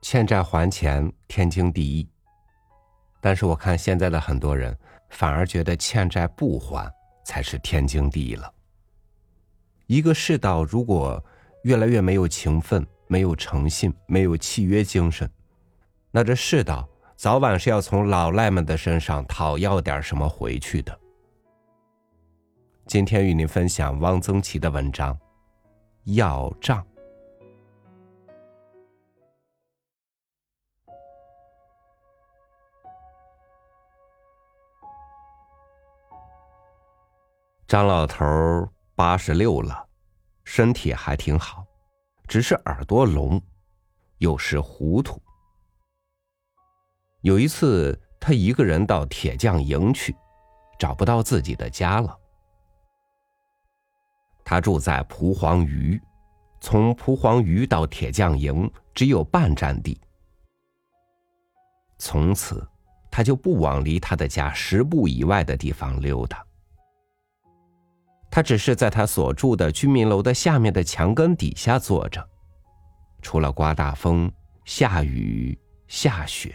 欠债还钱天经地义。但是我看现在的很多人，反而觉得欠债不还才是天经地义了。一个世道如果越来越没有情分、没有诚信、没有契约精神，那这世道早晚是要从老赖们的身上讨要点什么回去的。今天与您分享汪曾祺的文章《要账》。张老头八十六了，身体还挺好，只是耳朵聋，有时糊涂。有一次，他一个人到铁匠营去，找不到自己的家了。他住在蒲黄榆，从蒲黄榆到铁匠营只有半站地。从此，他就不往离他的家十步以外的地方溜达。他只是在他所住的居民楼的下面的墙根底下坐着，除了刮大风、下雨、下雪，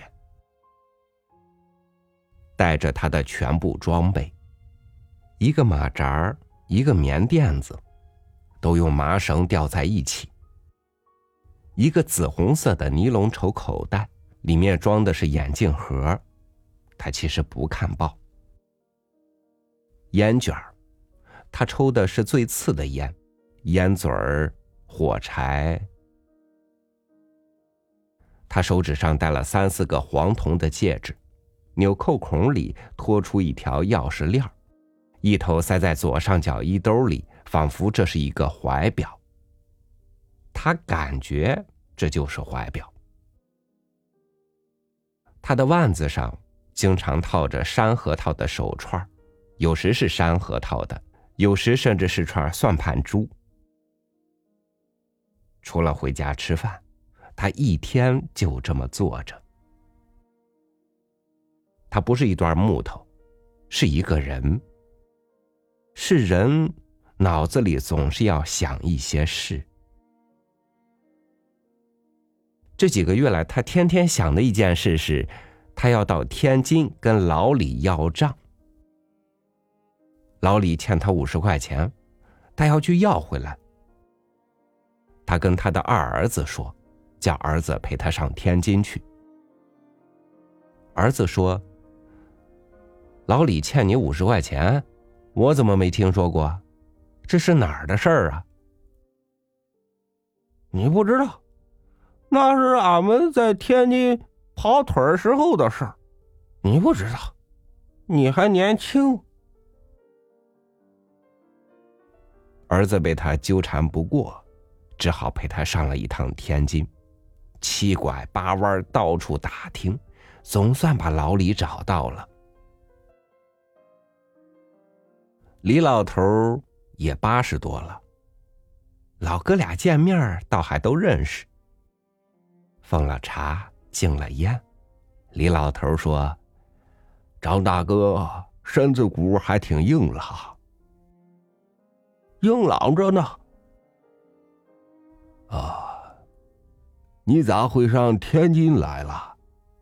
带着他的全部装备：一个马扎儿，一个棉垫子，都用麻绳吊在一起；一个紫红色的尼龙绸口袋，里面装的是眼镜盒，他其实不看报；烟卷儿。他抽的是最次的烟，烟嘴儿、火柴。他手指上戴了三四个黄铜的戒指，纽扣孔里拖出一条钥匙链一头塞在左上角衣兜里，仿佛这是一个怀表。他感觉这就是怀表。他的腕子上经常套着山核桃的手串有时是山核桃的。有时甚至是串算盘珠。除了回家吃饭，他一天就这么坐着。他不是一段木头，是一个人。是人，脑子里总是要想一些事。这几个月来，他天天想的一件事是，他要到天津跟老李要账。老李欠他五十块钱，他要去要回来。他跟他的二儿子说，叫儿子陪他上天津去。儿子说：“老李欠你五十块钱，我怎么没听说过？这是哪儿的事儿啊？”你不知道，那是俺们在天津跑腿时候的事儿。你不知道，你还年轻。儿子被他纠缠不过，只好陪他上了一趟天津，七拐八弯到处打听，总算把老李找到了。李老头也八十多了，老哥俩见面倒还都认识。奉了茶，敬了烟，李老头说：“张大哥身子骨还挺硬朗。”硬朗着呢。啊，你咋会上天津来了？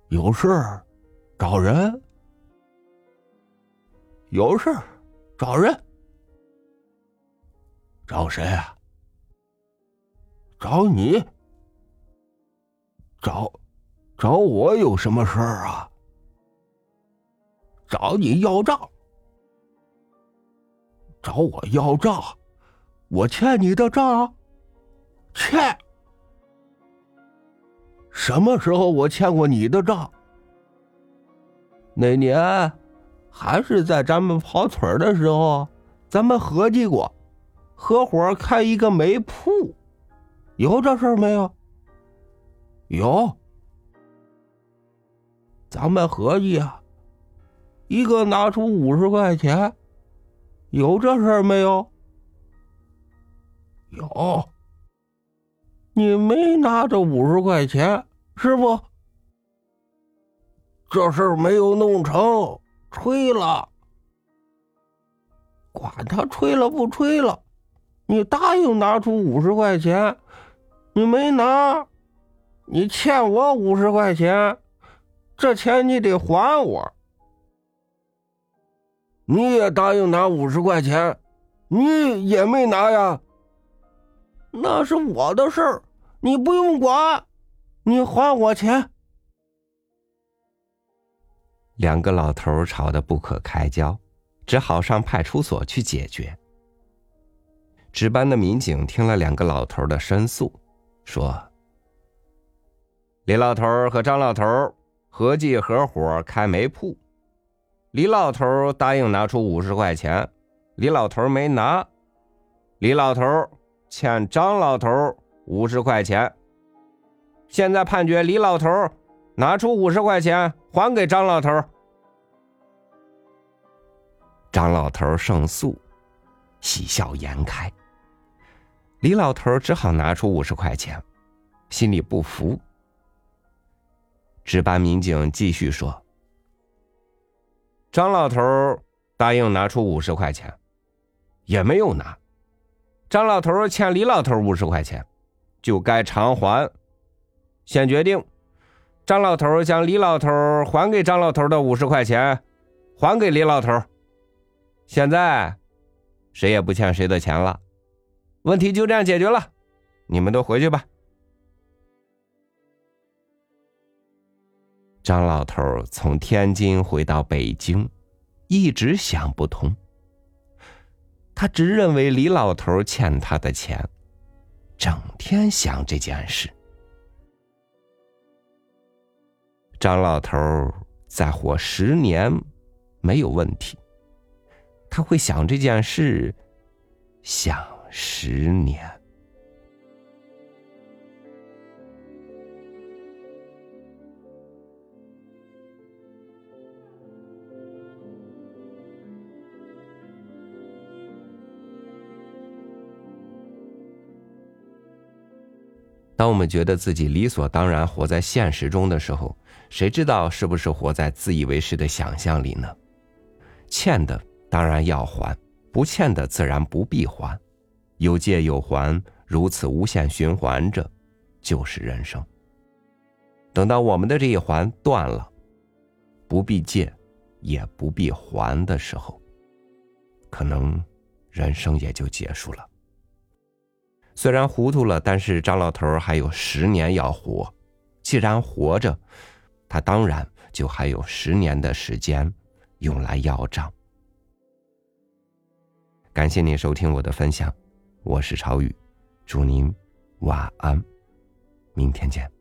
有事儿？找人？有事儿？找人？找谁啊？找你？找找我有什么事儿啊？找你要账？找我要账？我欠你的账，欠。什么时候我欠过你的账？那年，还是在咱们跑腿的时候，咱们合计过，合伙开一个煤铺，有这事儿没有？有。咱们合计啊，一个拿出五十块钱，有这事儿没有？有，你没拿着五十块钱，是不？这事儿没有弄成，吹了。管他吹了不吹了，你答应拿出五十块钱，你没拿，你欠我五十块钱，这钱你得还我。你也答应拿五十块钱，你也没拿呀？那是我的事儿，你不用管。你还我钱。两个老头吵得不可开交，只好上派出所去解决。值班的民警听了两个老头的申诉，说：“李老头和张老头合计合伙开煤铺。”李老头答应拿出五十块钱，李老头没拿，李老头欠张老头五十块钱。现在判决李老头拿出五十块钱还给张老头。张老头胜诉，喜笑颜开。李老头只好拿出五十块钱，心里不服。值班民警继续说。张老头答应拿出五十块钱，也没有拿。张老头欠李老头五十块钱，就该偿还。现决定，张老头将李老头还给张老头的五十块钱，还给李老头。现在，谁也不欠谁的钱了，问题就这样解决了。你们都回去吧。张老头从天津回到北京，一直想不通。他只认为李老头欠他的钱，整天想这件事。张老头再活十年没有问题，他会想这件事，想十年。当我们觉得自己理所当然活在现实中的时候，谁知道是不是活在自以为是的想象里呢？欠的当然要还，不欠的自然不必还，有借有还，如此无限循环着，就是人生。等到我们的这一环断了，不必借，也不必还的时候，可能人生也就结束了。虽然糊涂了，但是张老头还有十年要活。既然活着，他当然就还有十年的时间用来要账。感谢您收听我的分享，我是朝雨，祝您晚安，明天见。